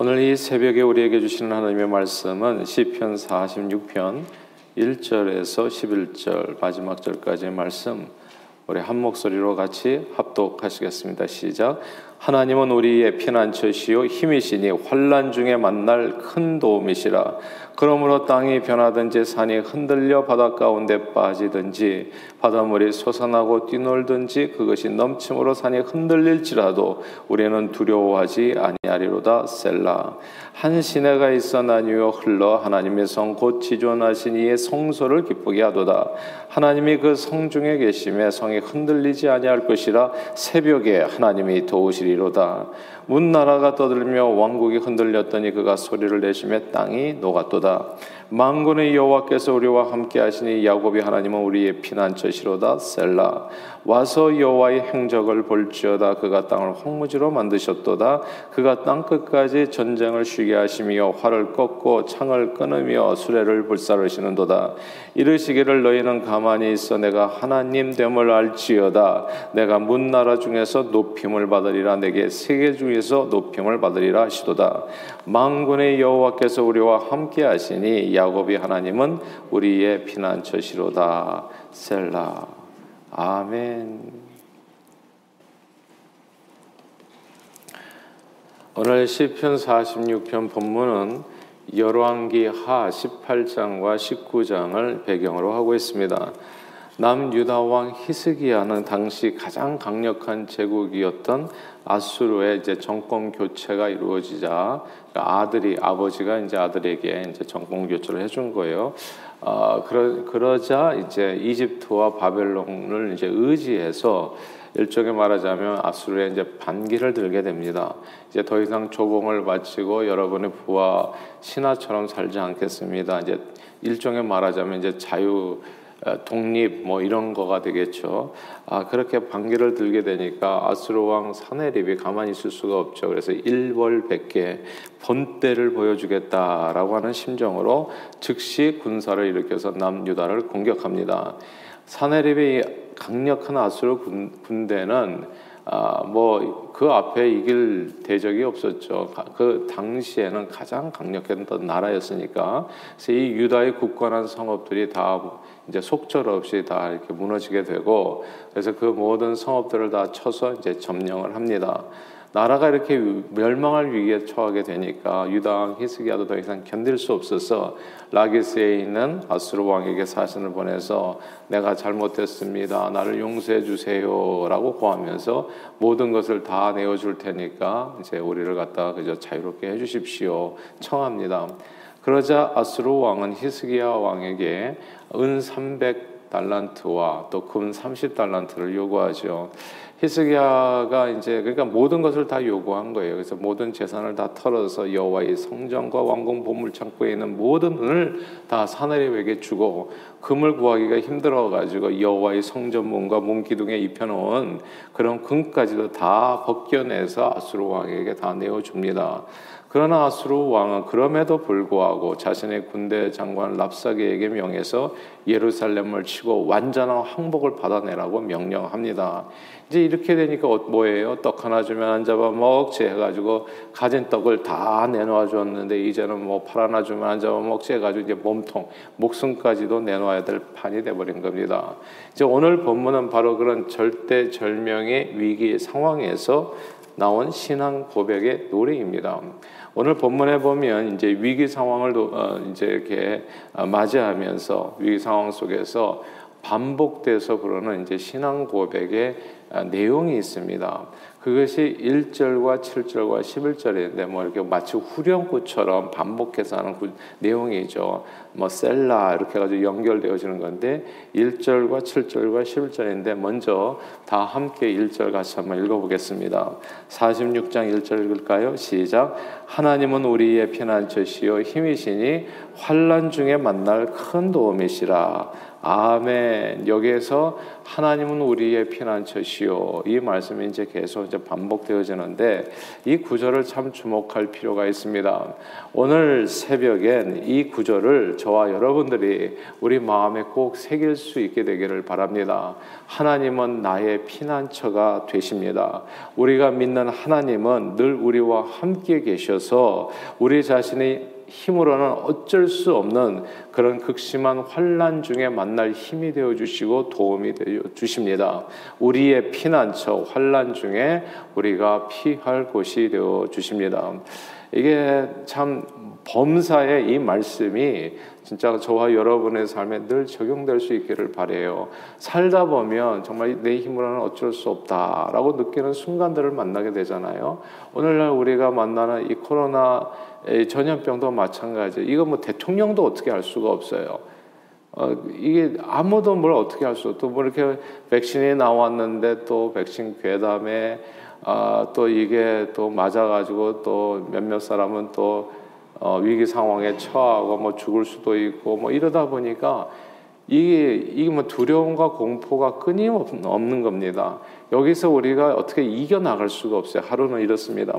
오늘 이 새벽에 우리에게 주시는 하나님의 말씀은 시편 46편 1절에서 11절 마지막 절까지의 말씀 우리 한 목소리로 같이 합독하시겠습니다. 시작. 하나님은 우리의 피난처시요 힘이시니 환란 중에 만날 큰 도움이시라. 그러므로 땅이 변하든지 산이 흔들려 바닷 가운데 빠지든지 바닷물이 솟아나고 뛰놀든지 그것이 넘침으로 산이 흔들릴지라도 우리는 두려워하지 아니하리로다. 셀라. 한 시내가 있어 나뉘어 흘러 하나님의 성 곧 지존하신 이의 성소를 기쁘게 하도다. 하나님이 그 성 중에 계심에 성이 흔들리지 아니할 것이라 새벽에 하나님이 도우시리 로다 문 나라가 떠들며 왕국이 흔들렸더니 그가 소리를 내심에 땅이 녹았도다. 망군의 여호와께서 우리와 함께 하시니 야곱이 하나님은 우리의 피난처시로다 셀라. 와서 여호와의 행적을 볼지어다. 그가 땅을 황무지로 만드셨도다. 그가 땅 끝까지 전쟁을 쉬게 하시며 활을 꺾고 창을 끊으며 수레를 불사르시는도다. 이르시기를 너희는 가만히 있어 내가 하나님 됨을 알지어다. 내가 문 나라 중에서 높임을 받으리라. 내게 세계 중에서 높임을 받으리라 하시도다. 망군의 여호와께서 우리와 함께 하시니 야곱이 하나님은 우리의 피난처시로다 셀라 아멘. 오늘 시편 46편 본문은 열왕기 하 18장과 19장을 배경으로 하고 있습니다. 남유다 왕 히스기야는 당시 가장 강력한 제국이었던 아수르의 이제 정권 교체가 이루어지자 아들이 아버지가 이제 아들에게 이제 정권 교체를 해준 거예요. 어, 그러, 그러자 이제 이집트와 바벨론을 이제 의지해서 일종의 말하자면 아수르에 이제 반기를 들게 됩니다. 이제 더 이상 조공을 바치고 여러분의 부하 신하처럼 살지 않겠습니다. 이제 일종의 말하자면 이제 자유 어, 독립 뭐 이런 거가 되겠죠. 아 그렇게 반기를 들게 되니까 아수르 왕 사네립이 가만히 있을 수가 없죠. 그래서 일벌백계 본때를 보여주겠다라고 하는 심정으로 즉시 군사를 일으켜서 남유다를 공격합니다. 사네립의 강력한 아수르 군, 군대는 아, 뭐, 그 앞에 이길 대적이 없었죠. 그 당시에는 가장 강력했던 나라였으니까. 그래서 이 유다의 굳건한 성읍들이 다 이제 속절없이 다 이렇게 무너지게 되고, 그래서 그 모든 성읍들을 다 쳐서 이제 점령을 합니다. 나라가 이렇게 멸망할 위기에 처하게 되니까 유다 히스기야도 더 이상 견딜 수 없어서 라기스에 있는 아수르 왕에게 사신을 보내서 내가 잘못했습니다. 나를 용서해 주세요라고 고하면서 모든 것을 다 내어 줄 테니까 이제 우리를 갖다 그저 자유롭게 해 주십시오. 청합니다. 그러자 아수르 왕은 히스기야 왕에게 은 300달란트와 또 금 30달란트를 요구하죠. 히스기야가 이제 그러니까 모든 것을 다 요구한 거예요. 그래서 모든 재산을 다 털어서 여호와의 성전과 왕궁 보물 창고에 있는 모든 은을 다 사내립에게 주고 금을 구하기가 힘들어 가지고 여호와의 성전 문과 문 기둥에 입혀 놓은 그런 금까지도 다 벗겨내서 아수르 왕에게 다 내어 줍니다. 그러나 아수르 왕은 그럼에도 불구하고 자신의 군대 장관 랍사게에게 명해서 예루살렘을 치고 완전한 항복을 받아내라고 명령합니다. 이제 이렇게 되니까 어, 뭐예요? 떡 하나 주면 안 잡아먹지 해가지고 가진 떡을 다 내놓아 줬는데 이제는 뭐 팔 하나 주면 안 잡아먹지 해가지고 이제 몸통, 목숨까지도 내놓아야 될 판이 돼버린 겁니다. 이제 오늘 본문은 바로 그런 절대절명의 위기 상황에서 나온 신앙 고백의 노래입니다. 오늘 본문에 보면 이제 위기 상황을 어, 이제 이렇게 어, 맞이하면서 위기 상황 속에서 반복돼서 부르는 이제 신앙 고백의 어, 내용이 있습니다. 그것이 1절과 7절과 11절인데 뭐 이렇게 마치 후렴구처럼 반복해서 하는 그 내용이죠. 뭐 셀라 이렇게 해가지고 연결되어지는 건데 1절과 7절과 11절인데 먼저 다 함께 1절 같이 한번 읽어 보겠습니다. 46장 1절 읽을까요? 시작. 하나님은 우리의 피난처시요 힘이시니 환란 중에 만날 큰 도움이시라. 아멘. 여기에서 하나님은 우리의 피난처시요. 이 말씀이 이제 계속 이제 반복되어지는데 이 구절을 참 주목할 필요가 있습니다. 오늘 새벽엔 이 구절을 저와 여러분들이 우리 마음에 꼭 새길 수 있게 되기를 바랍니다. 하나님은 나의 피난처가 되십니다. 우리가 믿는 하나님은 늘 우리와 함께 계셔서 우리 자신이 힘으로는 어쩔 수 없는 그런 극심한 환란 중에 만날 힘이 되어 주시고 도움이 되어 주십니다. 우리의 피난처 환란 중에 우리가 피할 곳이 되어 주십니다. 이게 참 범사의 이 말씀이 진짜 저와 여러분의 삶에 늘 적용될 수 있기를 바래요. 살다 보면 정말 내 힘으로는 어쩔 수 없다라고 느끼는 순간들을 만나게 되잖아요. 오늘날 우리가 만나는 이 코로나 전염병도 마찬가지. 이거 뭐 대통령도 어떻게 할 수가 없어요. 어, 이게 아무도 뭘 어떻게 할 수, 또뭐 이렇게 백신이 나왔는데 또 백신 괴담에 아, 또 이게 또 맞아가지고 또 몇몇 사람은 또 어, 위기 상황에 처하고 뭐 죽을 수도 있고 뭐 이러다 보니까 이게 이게 뭐 두려움과 공포가 끊임없는 겁니다. 여기서 우리가 어떻게 이겨 나갈 수가 없어요. 하루는 이렇습니다.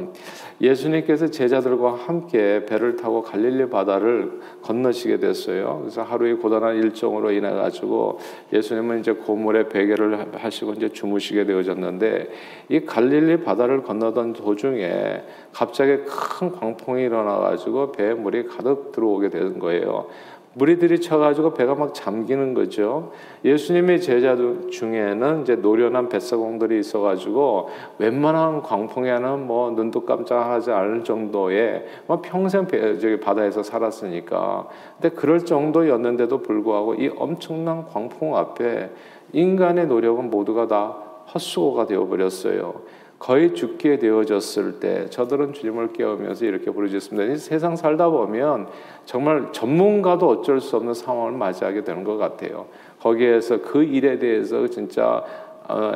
예수님께서 제자들과 함께 배를 타고 갈릴리 바다를 건너시게 됐어요. 그래서 하루의 고단한 일정으로 인해 가지고 예수님은 이제 고물에 베개를 하시고 이제 주무시게 되어졌는데 이 갈릴리 바다를 건너던 도중에 갑자기 큰 광풍이 일어나 가지고 배에 물이 가득 들어오게 되는 거예요. 물이 들이 쳐가지고 배가 막 잠기는 거죠. 예수님의 제자 중에는 이제 노련한 뱃사공들이 있어가지고 웬만한 광풍에는 뭐 눈도 깜짝하지 않을 정도의 뭐 평생 배, 저기 바다에서 살았으니까. 근데 그럴 정도였는데도 불구하고 이 엄청난 광풍 앞에 인간의 노력은 모두가 다 헛수고가 되어버렸어요. 거의 죽게 되어졌을 때 저들은 주님을 깨우면서 이렇게 부르짖습니다. 세상 살다 보면 정말 전문가도 어쩔 수 없는 상황을 맞이하게 되는 것 같아요. 거기에서 그 일에 대해서 진짜 어,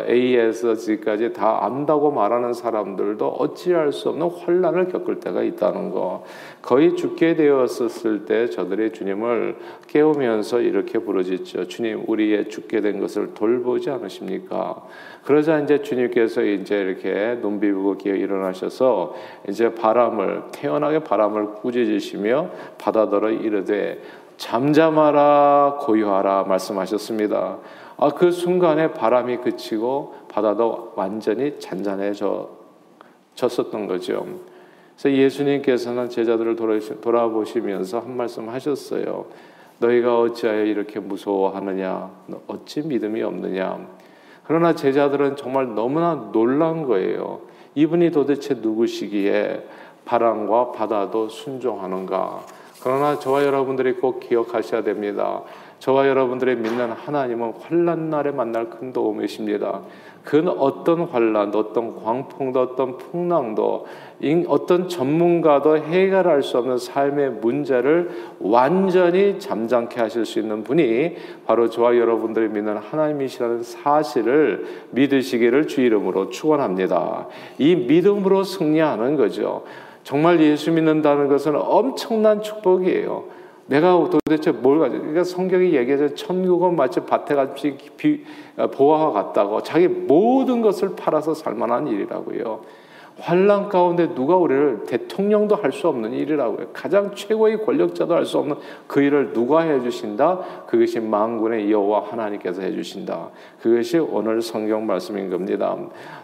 A에서 G까지 다 안다고 말하는 사람들도 어찌할 수 없는 혼란을 겪을 때가 있다는 거. 거의 죽게 되었을 때 저들이 주님을 깨우면서 이렇게 부르짖죠. 주님, 우리의 죽게 된 것을 돌보지 않으십니까? 그러자 이제 주님께서 이제 이렇게 눈 비비고 기어 일어나셔서 이제 바람을 태연하게 바람을 꾸짖으시며 바다더러 이르되 잠잠하라 고요하라 말씀하셨습니다. 아, 그 순간에 바람이 그치고 바다도 완전히 잔잔해져 졌었던 거죠. 그래서 예수님께서는 제자들을 돌아보시면서 한 말씀 하셨어요. 너희가 어찌하여 이렇게 무서워하느냐? 어찌 믿음이 없느냐? 그러나 제자들은 정말 너무나 놀란 거예요. 이분이 도대체 누구시기에 바람과 바다도 순종하는가? 그러나 저와 여러분들이 꼭 기억하셔야 됩니다. 저와 여러분들의 믿는 하나님은 환란 날에 만날 큰 도움이십니다. 그 어떤 환란, 어떤 광풍도, 어떤 풍랑도, 어떤 전문가도 해결할 수 없는 삶의 문제를 완전히 잠잠케 하실 수 있는 분이 바로 저와 여러분들이 믿는 하나님이시라는 사실을 믿으시기를 주 이름으로 축원합니다. 이 믿음으로 승리하는 거죠. 정말 예수 믿는다는 것은 엄청난 축복이에요. 내가 도대체 뭘 가지고, 그러니까 성경이 얘기하죠. 천국은 마치 밭에 같이 보화와 같다고. 자기 모든 것을 팔아서 살 만한 일이라고요. 환란 가운데 누가 우리를 대통령도 할 수 없는 일이라고요. 가장 최고의 권력자도 할 수 없는 그 일을 누가 해주신다? 그것이 만군의 여호와 하나님께서 해주신다. 그것이 오늘 성경 말씀인 겁니다.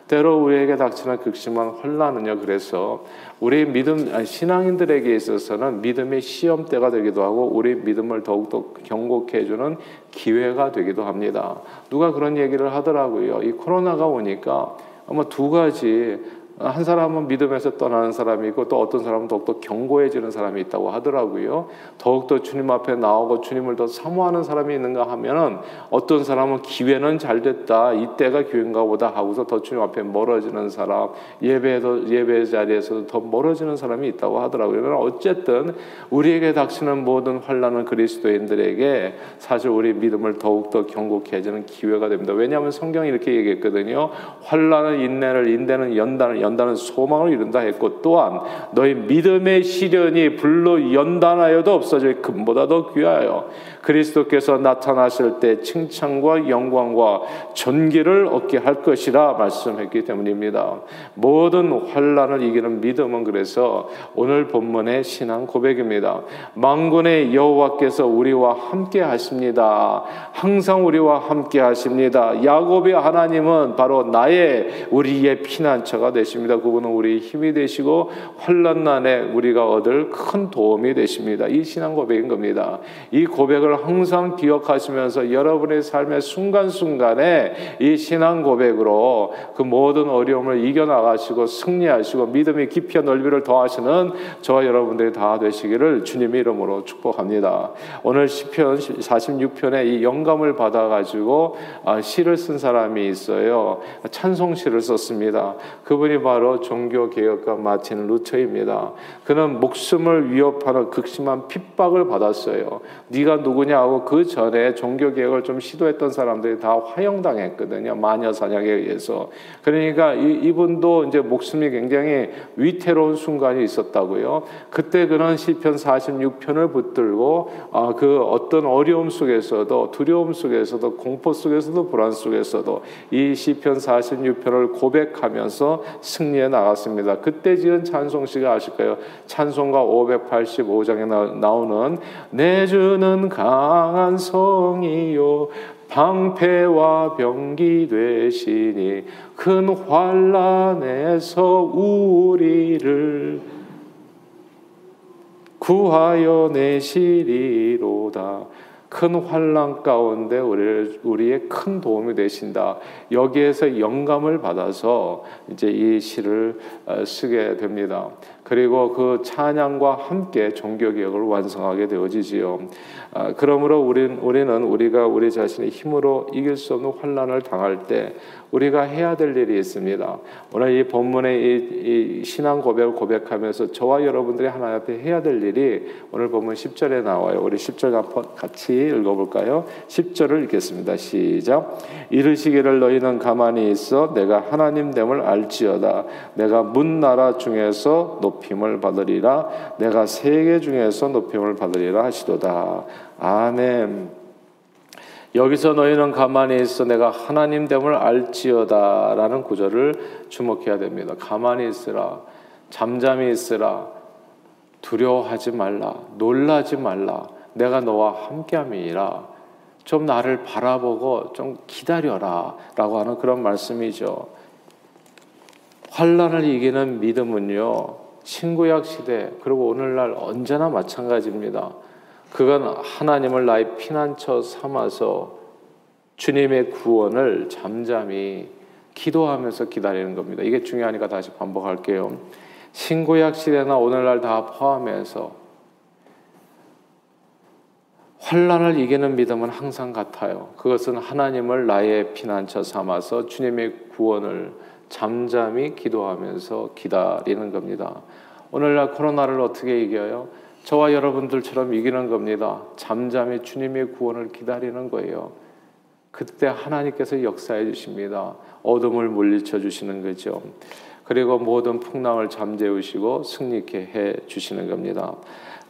때로 우리에게 닥치는 극심한 혼란은요. 그래서 우리 믿음 신앙인들에게 있어서는 믿음의 시험 때가 되기도 하고 우리 믿음을 더욱더 경고케 해주는 기회가 되기도 합니다. 누가 그런 얘기를 하더라고요. 이 코로나가 오니까 아마 두 가지 한 사람은 믿음에서 떠나는 사람이 있고 또 어떤 사람은 더욱더 경고해지는 사람이 있다고 하더라고요. 더욱더 주님 앞에 나오고 주님을 더 사모하는 사람이 있는가 하면은 어떤 사람은 기회는 잘 됐다. 이때가 기회인가 보다 하고서 더 주님 앞에 멀어지는 사람, 예배도 예배 자리에서도 더 멀어지는 사람이 있다고 하더라고요. 그러나 어쨌든 우리에게 닥치는 모든 환란은 그리스도인들에게 사실 우리 믿음을 더욱더 경고케 해주는 기회가 됩니다. 왜냐하면 성경이 이렇게 얘기했거든요. 환란은 인내를 인내는 연단을 연다는 소망을 이룬다 했고 또한 너희 믿음의 시련이 불로 연단하여도 없어질 금보다 더 귀하여 그리스도께서 나타나실 때 칭찬과 영광과 존귀를 얻게 할 것이라 말씀했기 때문입니다. 모든 환란을 이기는 믿음은 그래서 오늘 본문의 신앙 고백입니다. 망군의 여호와께서 우리와 함께 하십니다. 항상 우리와 함께 하십니다. 야곱의 하나님은 바로 나의 우리의 피난처가 되십 니다. 그분은 우리 힘이 되시고 환란난에 우리가 얻을 큰 도움이 되십니다. 이 신앙 고백인 겁니다. 이 고백을 항상 기억하시면서 여러분의 삶의 순간순간에 이 신앙 고백으로 그 모든 어려움을 이겨나가시고 승리하시고 믿음의 깊이와 넓이를 더하시는 저와 여러분들이 다 되시기를 주님의 이름으로 축복합니다. 오늘 시편 46편에 이 영감을 받아가지고 아, 시를 쓴 사람이 있어요. 찬송시를 썼습니다. 그분이 바로 종교개혁가 마틴 루터입니다. 그는 목숨을 위협하는 극심한 핍박을 받았어요. 네가 누구냐 하고 그 전에 종교개혁을 좀 시도했던 사람들이 다 화형당했거든요. 마녀 사냥에 의해서. 그러니까 이, 분도 이제 목숨이 굉장히 위태로운 순간이 있었다고요. 그때 그는 시편 46편을 붙들고 아, 그 어떤 어려움 속에서도 두려움 속에서도 공포 속에서도 불안 속에서도 이 시편 46편을 고백하면서 승리해 나갔습니다. 그때 지은 찬송시가 아실까요? 찬송가 585장에 나오는 내 주는 강한 성이요 방패와 병기 되시니 큰 환란에서 우리를 구하여 내시리로다. 큰 환란 가운데 우리를, 우리의 큰 도움이 되신다. 여기에서 영감을 받아서 이제 이 시를 어, 쓰게 됩니다. 그리고 그 찬양과 함께 종교 개혁을 완성하게 되어지지요. 아, 그러므로 우리는, 우리는 우리가 우리 자신의 힘으로 이길 수 없는 환란을 당할 때 우리가 해야 될 일이 있습니다. 오늘 이 본문의 이, 이 신앙 고백을 고백하면서 저와 여러분들이 하나님 앞에 해야 될 일이 오늘 본문 10절에 나와요. 우리 10절 한번 같이 읽어볼까요? 10절을 읽겠습니다. 시작. 이르시기를 너희는 가만히 있어 내가 하나님 됨을 알지어다. 내가 문 나라 중에서 높임을 받으리라. 내가 세계 중에서 높임을 받으리라 하시도다. 아멘. 여기서 너희는 가만히 있어 내가 하나님 됨을 알지어다라는 구절을 주목해야 됩니다. 가만히 있으라. 잠잠히 있으라. 두려워하지 말라. 놀라지 말라. 내가 너와 함께함이라. 좀 나를 바라보고 좀 기다려라라고 하는 그런 말씀이죠. 환란을 이기는 믿음은요. 신구약 시대 그리고 오늘날 언제나 마찬가지입니다. 그건 하나님을 나의 피난처 삼아서 주님의 구원을 잠잠히 기도하면서 기다리는 겁니다. 이게 중요하니까 다시 반복할게요. 신구약 시대나 오늘날 다 포함해서 환란을 이기는 믿음은 항상 같아요. 그것은 하나님을 나의 피난처 삼아서 주님의 구원을 잠잠히 기도하면서 기다리는 겁니다. 오늘날 코로나를 어떻게 이겨요? 저와 여러분들처럼 이기는 겁니다. 잠잠히 주님의 구원을 기다리는 거예요. 그때 하나님께서 역사해 주십니다. 어둠을 물리쳐 주시는 거죠. 그리고 모든 풍랑을 잠재우시고 승리케 해 주시는 겁니다.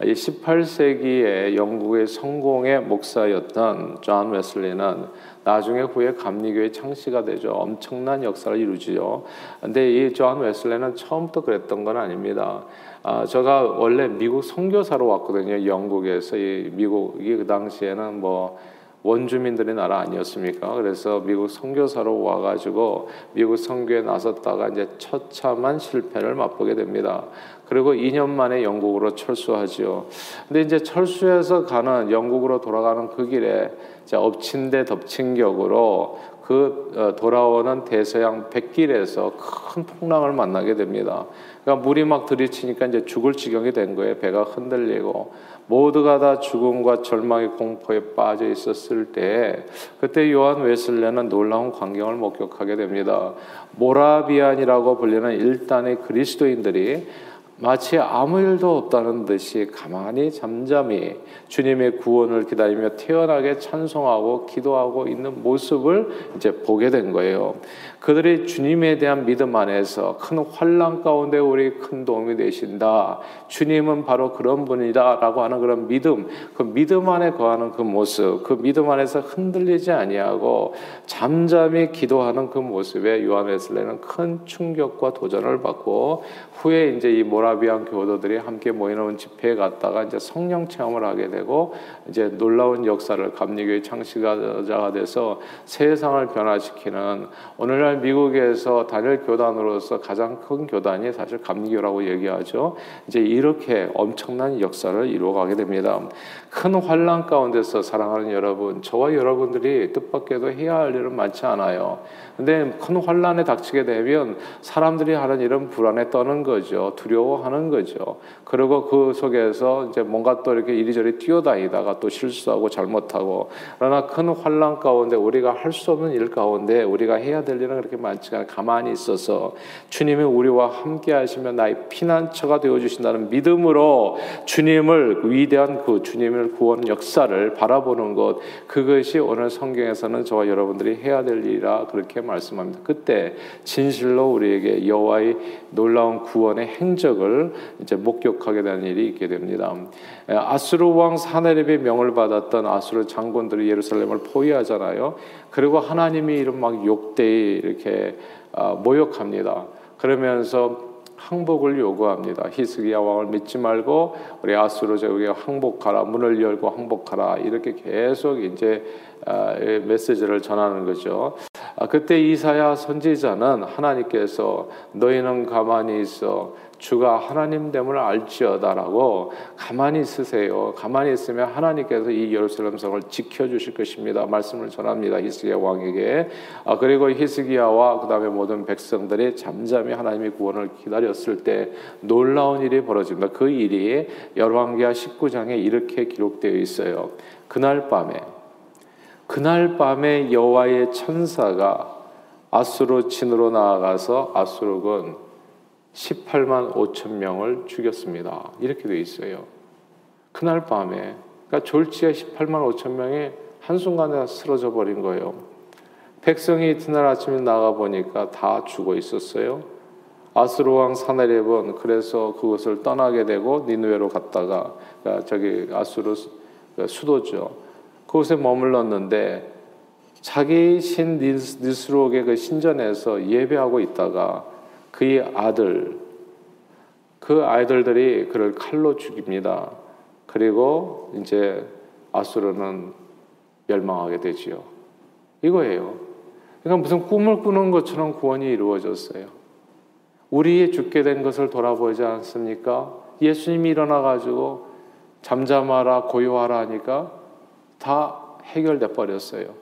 18세기에 영국의 성공회 목사였던 존 웨슬리는 나중에 후에 감리교의 창시자가 되죠. 엄청난 역사를 이루지요. 근데 이 존 웨슬리는 처음부터 그랬던 건 아닙니다. 아, 제가 원래 미국 선교사로 왔거든요. 영국에서 이 미국이 그 당시에는 뭐 원주민들의 나라 아니었습니까? 그래서 미국 선교사로 와가지고 미국 선교에 나섰다가 이제 처참한 실패를 맛보게 됩니다. 그리고 2년 만에 영국으로 철수하지요. 근데 이제 철수해서 가는 영국으로 돌아가는 그 길에 엎친 데 덮친 격으로 그 어, 돌아오는 대서양 백길에서 큰 풍랑을 만나게 됩니다. 그러니까 물이 막 들이치니까 이제 죽을 지경이 된 거예요. 배가 흔들리고 모두가 다 죽음과 절망의 공포에 빠져 있었을 때 그때 요한 웨슬레는 놀라운 광경을 목격하게 됩니다. 모라비안이라고 불리는 일단의 그리스도인들이 마치 아무 일도 없다는 듯이 가만히 잠잠히 주님의 구원을 기다리며 태연하게 찬송하고 기도하고 있는 모습을 이제 보게 된 거예요. 그들이 주님에 대한 믿음 안에서 큰 환란 가운데 우리 큰 도움이 되신다. 주님은 바로 그런 분이다라고 하는 그런 믿음, 그 믿음 안에 거하는 그 모습, 그 믿음 안에서 흔들리지 아니하고 잠잠히 기도하는 그 모습에 요한 웨슬레는 큰 충격과 도전을 받고 후에 이제 이 모라 비안 교도들이 함께 모이는 집회에 갔다가 이제 성령 체험을 하게 되고 이제 놀라운 역사를 감리교의 창시자가 돼서 세상을 변화시키는 오늘날 미국에서 단일 교단으로서 가장 큰 교단이 사실 감리교라고 얘기하죠. 이제 이렇게 엄청난 역사를 이루어가게 됩니다. 큰 환란 가운데서 사랑하는 여러분, 저와 여러분들이 뜻밖에도 해야 할 일은 많지 않아요. 근데 큰 환란에 닥치게 되면 사람들이 하는 일은 불안에 떠는 거죠. 두려워 하는 거죠. 그리고 그 속에서 이제 뭔가 또 이렇게 이리저리 뛰어다니다가 또 실수하고 잘못하고 그러나 큰 환란 가운데 우리가 할 수 없는 일 가운데 우리가 해야 될 일은 그렇게 많지가 않아 가만히 있어서 주님이 우리와 함께 하시면 나의 피난처가 되어 주신다는 믿음으로 주님을 위대한 그 주님을 구원 역사를 바라보는 것 그것이 오늘 성경에서는 저와 여러분들이 해야 될 일이라 그렇게 말씀합니다. 그때 진실로 우리에게 여호와의 놀라운 구원의 행적을 이제 목격하게 되는 일이 있게 됩니다. 아수르 왕 사네립의 명을 받았던 아수르 장군들이 예루살렘을 포위하잖아요. 그리고 하나님이 이런 막 욕되이 이렇게 아, 모욕합니다. 그러면서 항복을 요구합니다. 히스기야 왕을 믿지 말고 우리 아수르 제국에 항복하라 문을 열고 항복하라 이렇게 계속 이제 아, 메시지를 전하는 거죠. 아, 그때 이사야 선지자는 하나님께서 너희는 가만히 있어 주가 하나님 됨을 알지어다라고 가만히 있으세요. 가만히 있으면 하나님께서 이 예루살렘 성을 지켜 주실 것입니다. 말씀을 전합니다. 히스기야 왕에게. 아, 그리고 히스기야와 그 다음에 모든 백성들이 잠잠히 하나님의 구원을 기다렸을 때 놀라운 일이 벌어집니다. 그 일이 열왕기하 19장에 이렇게 기록되어 있어요. 그날 밤에 그날 밤에 여호와의 천사가 아수르 진으로 나아가서 아수르군 18만 5천 명을 죽였습니다. 이렇게 돼 있어요. 그날 밤에 그러니까 졸지에 18만 5천 명이 한순간에 쓰러져 버린 거예요. 백성이 이튿날 아침에 나가 보니까 다 죽어 있었어요. 아스로 왕 사네립은 그래서 그것을 떠나게 되고 니누에로 갔다가 그러니까 저기 아수르 그 수도죠. 그곳에 머물렀는데 자기 신 니스록의 그 신전에서 예배하고 있다가 그의 아들, 그 아이들들이 그를 칼로 죽입니다. 그리고 이제 아수르는 멸망하게 되지요. 이거예요. 그러니까 무슨 꿈을 꾸는 것처럼 구원이 이루어졌어요. 우리의 죽게 된 것을 돌아보지 않습니까? 예수님이 일어나 가지고 잠잠하라 고요하라 하니까 다 해결돼 버렸어요.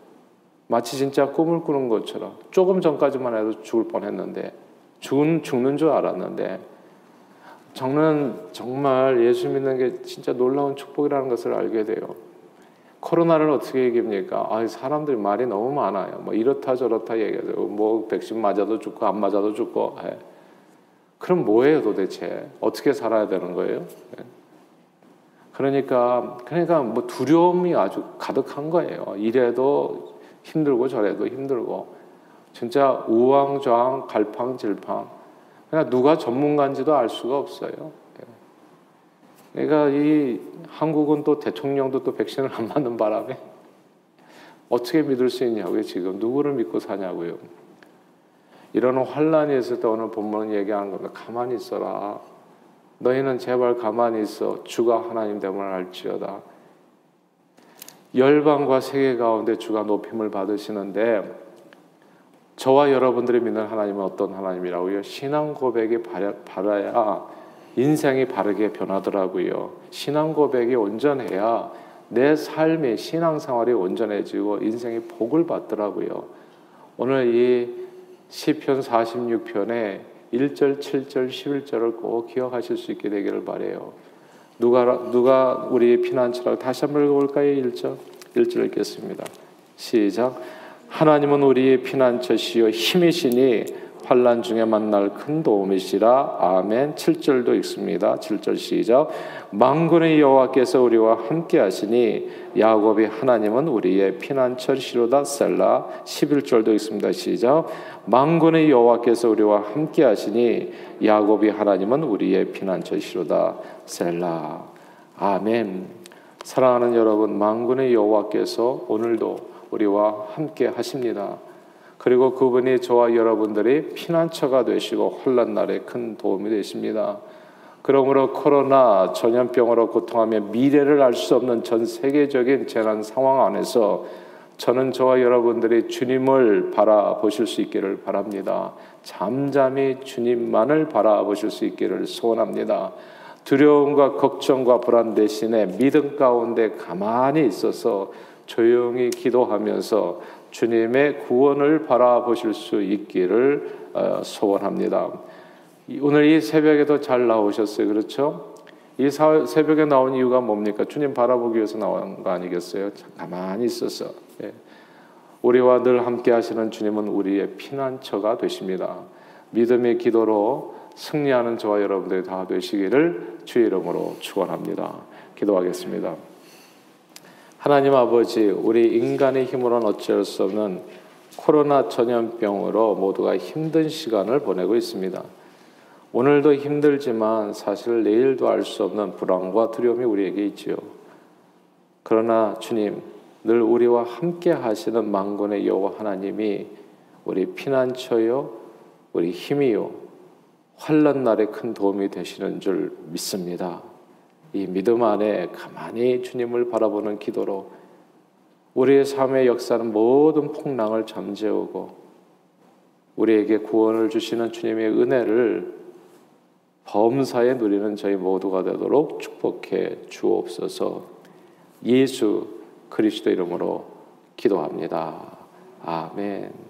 마치 진짜 꿈을 꾸는 것처럼 조금 전까지만 해도 죽을 뻔했는데 죽은 죽는 줄 알았는데 저는 정말 예수 믿는 게 진짜 놀라운 축복이라는 것을 알게 돼요. 코로나를 어떻게 이깁니까? 아, 사람들이 말이 너무 많아요. 뭐 이렇다 저렇다 얘기하죠. 뭐 백신 맞아도 죽고 안 맞아도 죽고. 예. 그럼 뭐예요 도대체? 어떻게 살아야 되는 거예요? 예. 그러니까 그러니까 뭐 두려움이 아주 가득한 거예요. 이래도 힘들고 저래도 힘들고 진짜 우왕좌왕 갈팡질팡. 그냥 누가 전문가인지도 알 수가 없어요. 예. 그러니까 이 한국은 또 대통령도 또 백신을 안 맞는 바람에 어떻게 믿을 수 있냐고요. 지금 누구를 믿고 사냐고요. 이런 환란이 있을 때 오늘 본문은 얘기하는 겁니다. 가만히 있어라. 너희는 제발 가만히 있어. 주가 하나님 됨을 알지어다. 열방과 세계 가운데 주가 높임을 받으시는데 저와 여러분들이 믿는 하나님은 어떤 하나님이라고요? 신앙 고백이 바라야 인생이 바르게 변하더라고요. 신앙 고백이 온전해야 내 삶의 신앙 생활이 온전해지고 인생이 복을 받더라고요. 오늘 이 시편 46편의 1절, 7절, 11절을 꼭 기억하실 수 있게 되기를 바래요. 누가 누가 우리의 피난처라고 다시 한번 읽어볼까요? 1절. 1절 읽겠습니다. 시작. 하나님은 우리의 피난처시요 힘이시니 환란 중에 만날 큰 도움이시라. 아멘. 7절도 읽습니다. 7절 시작. 만군의 여호와께서 우리와 함께 하시니 야곱이 하나님은 우리의 피난처시로다 셀라. 11절도 읽습니다. 시작. 만군의 여호와께서 우리와 함께 하시니 야곱이 하나님은 우리의 피난처시로다 셀라. 아멘. 사랑하는 여러분, 만군의 여호와께서 오늘도 우리와 함께 하십니다. 그리고 그분이 저와 여러분들이 피난처가 되시고 혼란 날에 큰 도움이 되십니다. 그러므로 코로나 전염병으로 고통하며 미래를 알 수 없는 전 세계적인 재난 상황 안에서 저는 저와 여러분들이 주님을 바라보실 수 있기를 바랍니다. 잠잠히 주님만을 바라보실 수 있기를 소원합니다. 두려움과 걱정과 불안 대신에 믿음 가운데 가만히 있어서 조용히 기도하면서 주님의 구원을 바라보실 수 있기를 어, 소원합니다. 오늘 이 새벽에도 잘 나오셨어요. 그렇죠? 이 새벽에 나온 이유가 뭡니까? 주님 바라보기 위해서 나온 거 아니겠어요? 가만히 있어서. 예. 우리와 늘 함께 하시는 주님은 우리의 피난처가 되십니다. 믿음의 기도로 승리하는 저와 여러분들이 다 되시기를 주의 이름으로 축원합니다. 기도하겠습니다. 하나님 아버지, 우리 인간의 힘으로는 어쩔 수 없는 코로나 전염병으로 모두가 힘든 시간을 보내고 있습니다. 오늘도 힘들지만 사실 내일도 알 수 없는 불안과 두려움이 우리에게 있지요. 그러나 주님, 늘 우리와 함께 하시는 만군의 여호와 하나님이 우리 피난처요, 우리 힘이요, 환란 날에 큰 도움이 되시는 줄 믿습니다. 이 믿음 안에 가만히 주님을 바라보는 기도로 우리의 삶의 역사는 모든 폭랑을 잠재우고 우리에게 구원을 주시는 주님의 은혜를 범사에 누리는 저희 모두가 되도록 축복해 주옵소서. 예수 그리스도 이름으로 기도합니다. 아멘.